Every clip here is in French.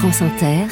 France Inter,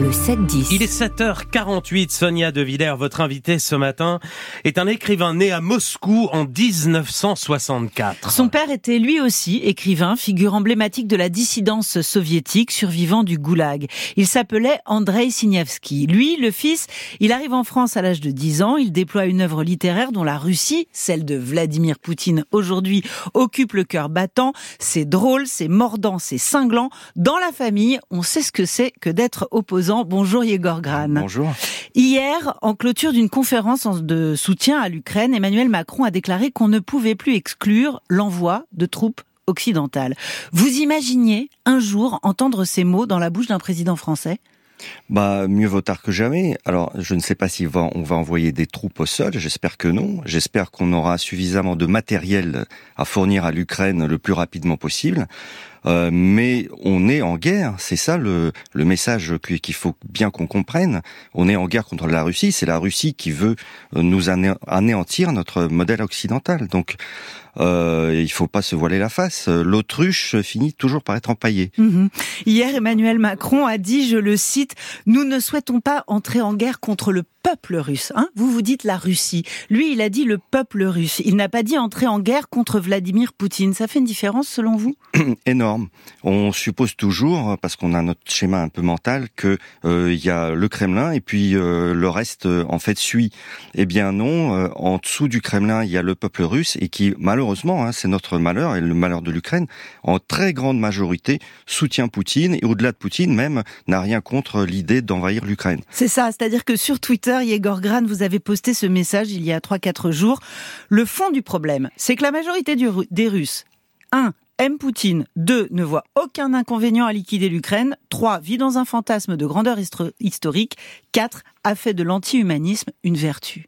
le 7-10. Il est 7h48, Sonia De Villers, votre invitée ce matin, est un écrivain né à Moscou en 1964. Son père était lui aussi écrivain, figure emblématique de la dissidence soviétique, survivant du goulag. Il s'appelait Andrei Signevski. Lui, le fils, il arrive en France à l'âge de 10 ans, il déploie une œuvre littéraire dont la Russie, celle de Vladimir Poutine aujourd'hui, occupe le cœur battant. C'est drôle, c'est mordant, c'est cinglant. Dans la famille, on sait ce que c'est que d'être Bonjour Yegor Gran. Bonjour. Hier, en clôture d'une conférence de soutien à l'Ukraine, Emmanuel Macron a déclaré qu'on ne pouvait plus exclure l'envoi de troupes occidentales. Vous imaginiez un jour entendre ces mots dans la bouche d'un président français? Bah, mieux vaut tard que jamais. Alors, je ne sais pas si on va envoyer des troupes au sol. J'espère que non. J'espère qu'on aura suffisamment de matériel à fournir à l'Ukraine le plus rapidement possible. Euh, mais on est en guerre, c'est ça le, le message qu'il faut bien qu'on comprenne. On est en guerre contre la Russie, c'est la Russie qui veut nous anéantir notre modèle occidental. Donc euh, il faut pas se voiler la face. L'autruche finit toujours par être empaillée. Mhm. Hier, Emmanuel Macron a dit, je le cite, nous ne souhaitons pas entrer en guerre contre le peuple russe. Hein vous vous dites la Russie. Lui, il a dit le peuple russe. Il n'a pas dit entrer en guerre contre Vladimir Poutine. Ça fait une différence selon vous? Énorme. On suppose toujours, parce qu'on a notre schéma un peu mental, que euh, il y a le Kremlin et puis euh, le reste en fait suit. Eh bien non. Euh, en dessous du Kremlin, il y a le peuple russe et qui malheureusement, hein, c'est notre malheur et le malheur de l'Ukraine, en très grande majorité soutient Poutine et au-delà de Poutine même n'a rien contre l'idée d'envahir l'Ukraine. C'est ça. C'est-à-dire que sur Twitter Yegor Gran, vous avez posté ce message il y a 3-4 jours. Le fond du problème, c'est que la majorité des Russes, 1 aime Poutine, 2 ne voit aucun inconvénient à liquider l'Ukraine, 3 vit dans un fantasme de grandeur historique, 4 a fait de l'anti-humanisme une vertu.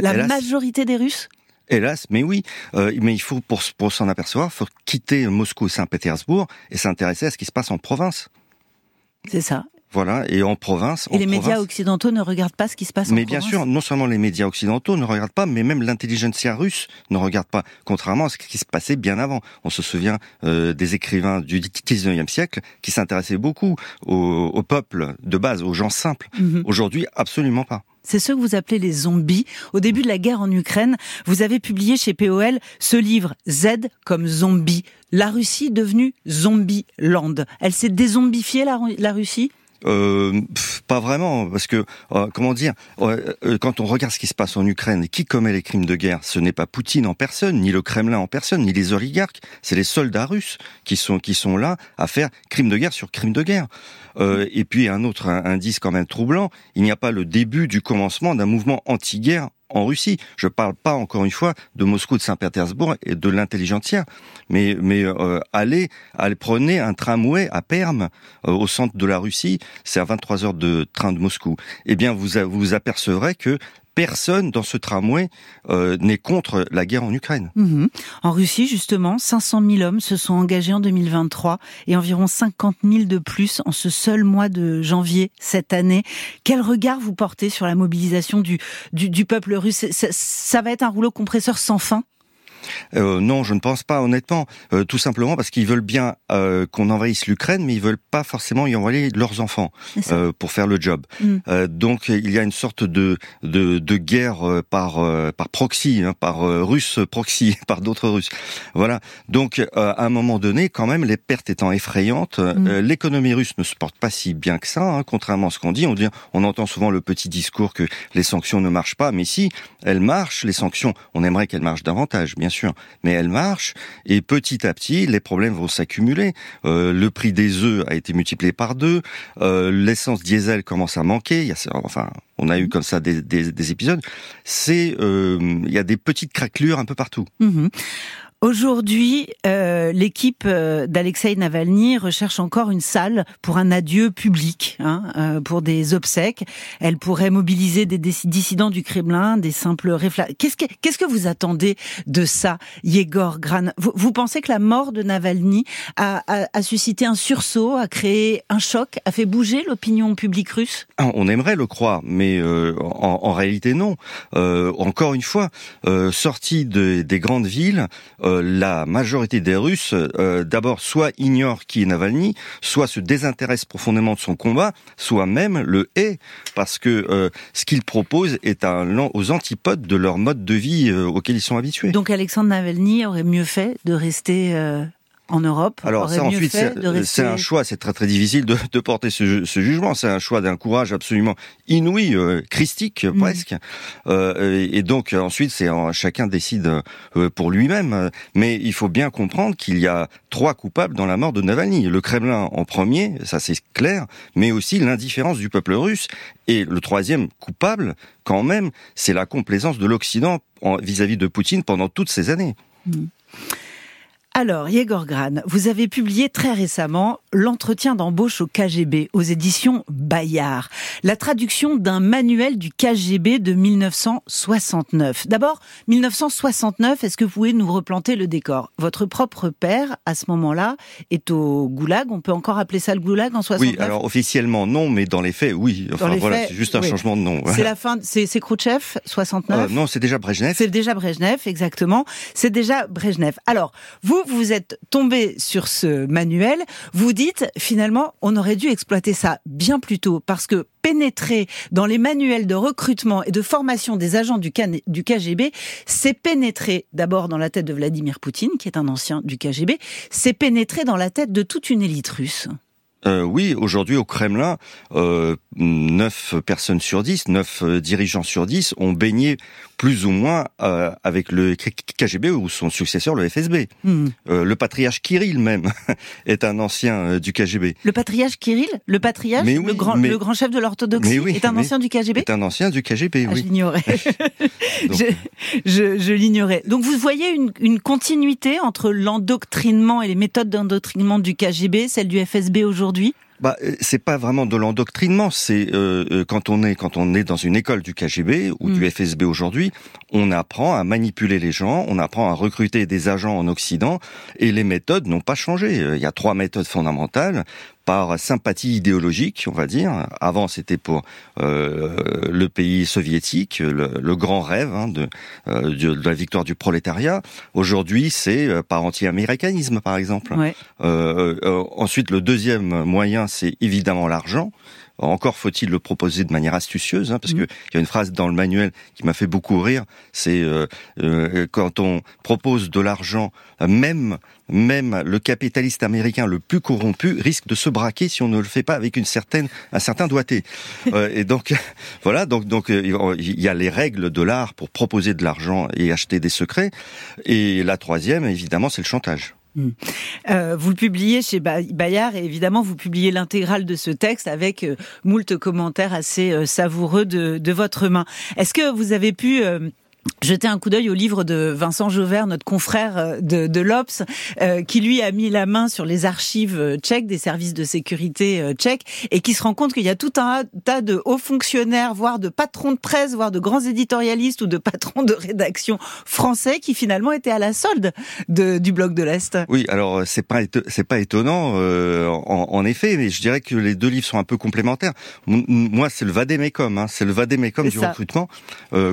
La majorité des Russes? Hélas, mais oui. Euh, mais il faut, pour, pour s'en apercevoir, il faut quitter Moscou et Saint-Pétersbourg et s'intéresser à ce qui se passe en province. C'est ça. Voilà, et en province. Et les médias occidentaux ne regardent pas ce qui se passe en province. Mais bien sûr, non seulement les médias occidentaux ne regardent pas, mais même l'intelligentsia russe ne regarde pas, contrairement à ce qui se passait bien avant. On se souvient euh, des écrivains du 19e siècle qui s'intéressaient beaucoup au, au, peuple de base, aux gens simples. Mhm. Aujourd'hui, absolument pas. C'est ce que vous appelez les zombies. Au début de la guerre en Ukraine, vous avez publié chez POL ce livre Z comme zombie. La Russie devenue zombie land. Elle s'est dézombifiée la, la Russie? Euh, pas vraiment, parce que euh, comment dire, euh, quand on regarde ce qui se passe en Ukraine, qui commet les crimes de guerre Ce n'est pas Poutine en personne, ni le Kremlin en personne, ni les oligarques. C'est les soldats russes qui sont qui sont là à faire crimes de guerre sur crimes de guerre. et puis un autre indice quand même troublant, il n'y a pas le début du commencement d'un mouvement anti-guerre en Russie. Je parle pas encore une fois de Moscou, de Saint-Pétersbourg et de l'intelligentsia, mais mais euh, allez, allez prenez un tramway à Perm euh, au centre de la Russie, c'est à 23 heures de train de Moscou. Eh bien, vous vous apercevrez que personne dans ce tramway euh, n'est contre la guerre en Ukraine. Mhm. En Russie, justement, 500 000 hommes se sont engagés en 2023 et environ 50 000 de plus en ce seul mois de janvier cette année. Quel regard vous portez sur la mobilisation du, du, peuple russe? Ça va être un rouleau compresseur sans fin? Euh, non, je ne pense pas, honnêtement. Euh, tout simplement parce qu'ils veulent bien euh, qu'on envahisse l'Ukraine, mais ils veulent pas forcément y envoyer leurs enfants pour faire le job. Mm. donc il y a une sorte de de, de guerre par par proxy, hein, par russe proxy, par d'autres Russes. Voilà. Donc à un moment donné, quand même, les pertes étant effrayantes, mm. l'économie russe ne se porte pas si bien que ça, hein, contrairement à ce qu'on dit. On dit, on entend souvent le petit discours que les sanctions ne marchent pas, mais si elles marchent, les sanctions, on aimerait qu'elles marchent davantage, bien sûr, mais elle marche et petit à petit les problèmes vont s'accumuler. Euh, le prix des œufs a été multiplié par deux, euh, l'essence diesel commence à manquer. On a eu comme ça des, des, épisodes. C'est, euh, il y a des petites craquelures un peu partout. Mhm. Aujourd'hui, euh, l'équipe euh, d'Alexei Navalny recherche encore une salle pour un adieu public, hein, euh, pour des obsèques. Elle pourrait mobiliser des dissidents du Kremlin, des simples réflexes. Qu'est-ce que, qu'est-ce que vous attendez de ça, Yegor Gran? Vous, vous, pensez que la mort de Navalny a, a, a, suscité un sursaut, a créé un choc, a fait bouger l'opinion publique russe? Ah, On aimerait le croire, mais euh, en, en, réalité non. encore une fois, sorti de, des grandes villes la majorité des Russes, d'abord, soit ignorent qui est Navalny, soit se désintéressent profondément de son combat, soit même le hait, parce que ce qu'il propose est un, aux antipodes de leur mode de vie auquel ils sont habitués. Donc Alexandre Navalny aurait mieux fait de rester en Europe Alors ça ensuite c'est un choix, c'est très très difficile de, de porter ce, ce jugement. C'est un choix d'un courage absolument inouï, euh, christique mm. presque. Euh, et donc ensuite c'est chacun décide euh, pour lui-même. Mais il faut bien comprendre qu'il y a trois coupables dans la mort de Navalny. Le Kremlin en premier, ça c'est clair, mais aussi l'indifférence du peuple russe. Et le troisième coupable, quand même, c'est la complaisance de l'Occident vis-à-vis de Poutine pendant toutes ces années. Mm. Alors, Yegor Gran, vous avez publié très récemment L'entretien d'embauche au KGB aux éditions Bayard, la traduction d'un manuel du KGB de 1969. D'abord, 1969, est-ce que vous pouvez nous replanter le décor? Votre propre père, à ce moment-là, est au Goulag. On peut encore appeler ça le Goulag en 69 Oui, alors officiellement non, mais dans les faits, oui. Enfin voilà, c'est juste un changement de nom. C'est la fin, c'est Khrouchtchev, 69 euh, Non, c'est déjà Brejnev. C'est déjà Brejnev, exactement. C'est déjà Brejnev. Alors, vous, vous êtes tombé sur ce manuel, vous dites finalement on aurait dû exploiter ça bien plus tôt parce que pénétrer dans les manuels de recrutement et de formation des agents du, du KGB, c'est pénétrer d'abord dans la tête de Vladimir Poutine, qui est un ancien du KGB, c'est pénétrer dans la tête de toute une élite russe. Euh, oui, aujourd'hui au Kremlin, euh, 9 personnes sur 10, 9 euh, dirigeants sur 10 ont baigné plus ou moins euh, avec le KGB ou son successeur, le FSB. Hmm. Euh, le patriarche Kirill même est un ancien euh, du KGB. Le patriarche Kirill? Le patriarche? Le, grand, le grand chef de l'orthodoxie est un ancien du KGB Est un ancien du KGB, ah, oui. Je l'ignorais. je, l'ignorais. Donc vous voyez une, une continuité entre l'endoctrinement et les méthodes d'endoctrinement du KGB, celle du FSB aujourd'hui? Bah, euh, c'est pas vraiment de l'endoctrinement. C'est euh, euh, quand on est quand on est dans une école du KGB ou du mm. FSB aujourd'hui, on apprend à manipuler les gens, on apprend à recruter des agents en Occident, et les méthodes n'ont pas changé. Il y a trois méthodes fondamentales par sympathie idéologique, on va dire. Avant, c'était pour euh, le pays soviétique, le, grand rêve hein, euh, de, de, la victoire du prolétariat. Aujourd'hui, c'est euh, par anti-américanisme, par exemple. ensuite, le deuxième moyen, c'est évidemment l'argent. Encore faut-il le proposer de manière astucieuse, hein, parce mmh. qu'il y a une phrase dans le manuel qui m'a fait beaucoup rire. C'est euh, euh, quand on propose de l'argent, même même le capitaliste américain le plus corrompu risque de se braquer si on ne le fait pas avec une certaine un certain doigté. euh, et donc voilà, donc donc euh, il y a les règles de l'art pour proposer de l'argent et acheter des secrets. Et la troisième, évidemment, c'est le chantage. Hmm. Euh, vous le publiez chez Bayard et évidemment vous publiez l'intégrale de ce texte avec euh, moult commentaires assez euh, savoureux de, de, votre main. Est-ce que vous avez pu jeter un coup d'œil au livre de Vincent Jauvert, notre confrère euh, de, de l'Obs, euh, qui lui a mis la main sur les archives euh, tchèques, des services de sécurité tchèques, et qui se rend compte qu'il y a tout un tas de hauts fonctionnaires, voire de patrons de presse, voire de grands éditorialistes ou de patrons de rédaction français qui finalement étaient à la solde de, du bloc de l'Est. Oui, alors c'est pas c'est pas étonnant en, en, effet, mais je dirais que les deux livres sont un peu complémentaires. moi, c'est le vadémécum, hein, c'est le vadémécum du recrutement.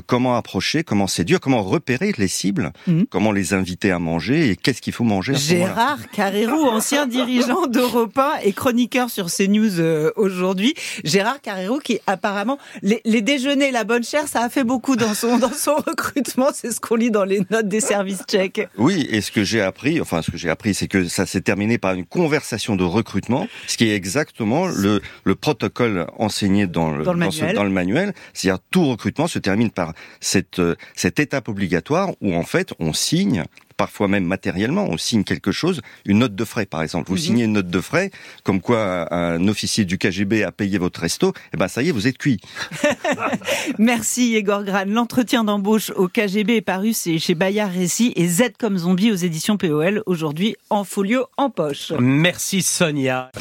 comment approcher, comment comment séduire, comment repérer les cibles, mhm. comment les inviter à manger et qu'est-ce qu'il faut manger. Gérard Carrérou, ancien dirigeant d'Europe et chroniqueur sur CNews euh, aujourd'hui. Gérard Carrérou qui apparemment les, les, déjeuners, la bonne chère, ça a fait beaucoup dans son dans son recrutement. C'est ce qu'on lit dans les notes des services tchèques. Oui, et ce que j'ai appris, enfin ce que j'ai appris, c'est que ça s'est terminé par une conversation de recrutement, ce qui est exactement le, le protocole enseigné dans le, dans le manuel. Dans le manuel. C'est-à-dire tout recrutement se termine par cette euh, cette étape obligatoire où en fait on signe parfois même matériellement, on signe quelque chose, une note de frais par exemple. Vous mhm. signez une note de frais, comme quoi un officier du KGB a payé votre resto, et eh ben ça y est, vous êtes cuit. Merci Igor Gran. L'entretien d'embauche au KGB est paru chez Bayard Récit et Z comme zombie aux éditions POL, aujourd'hui en folio en poche. Merci Sonia.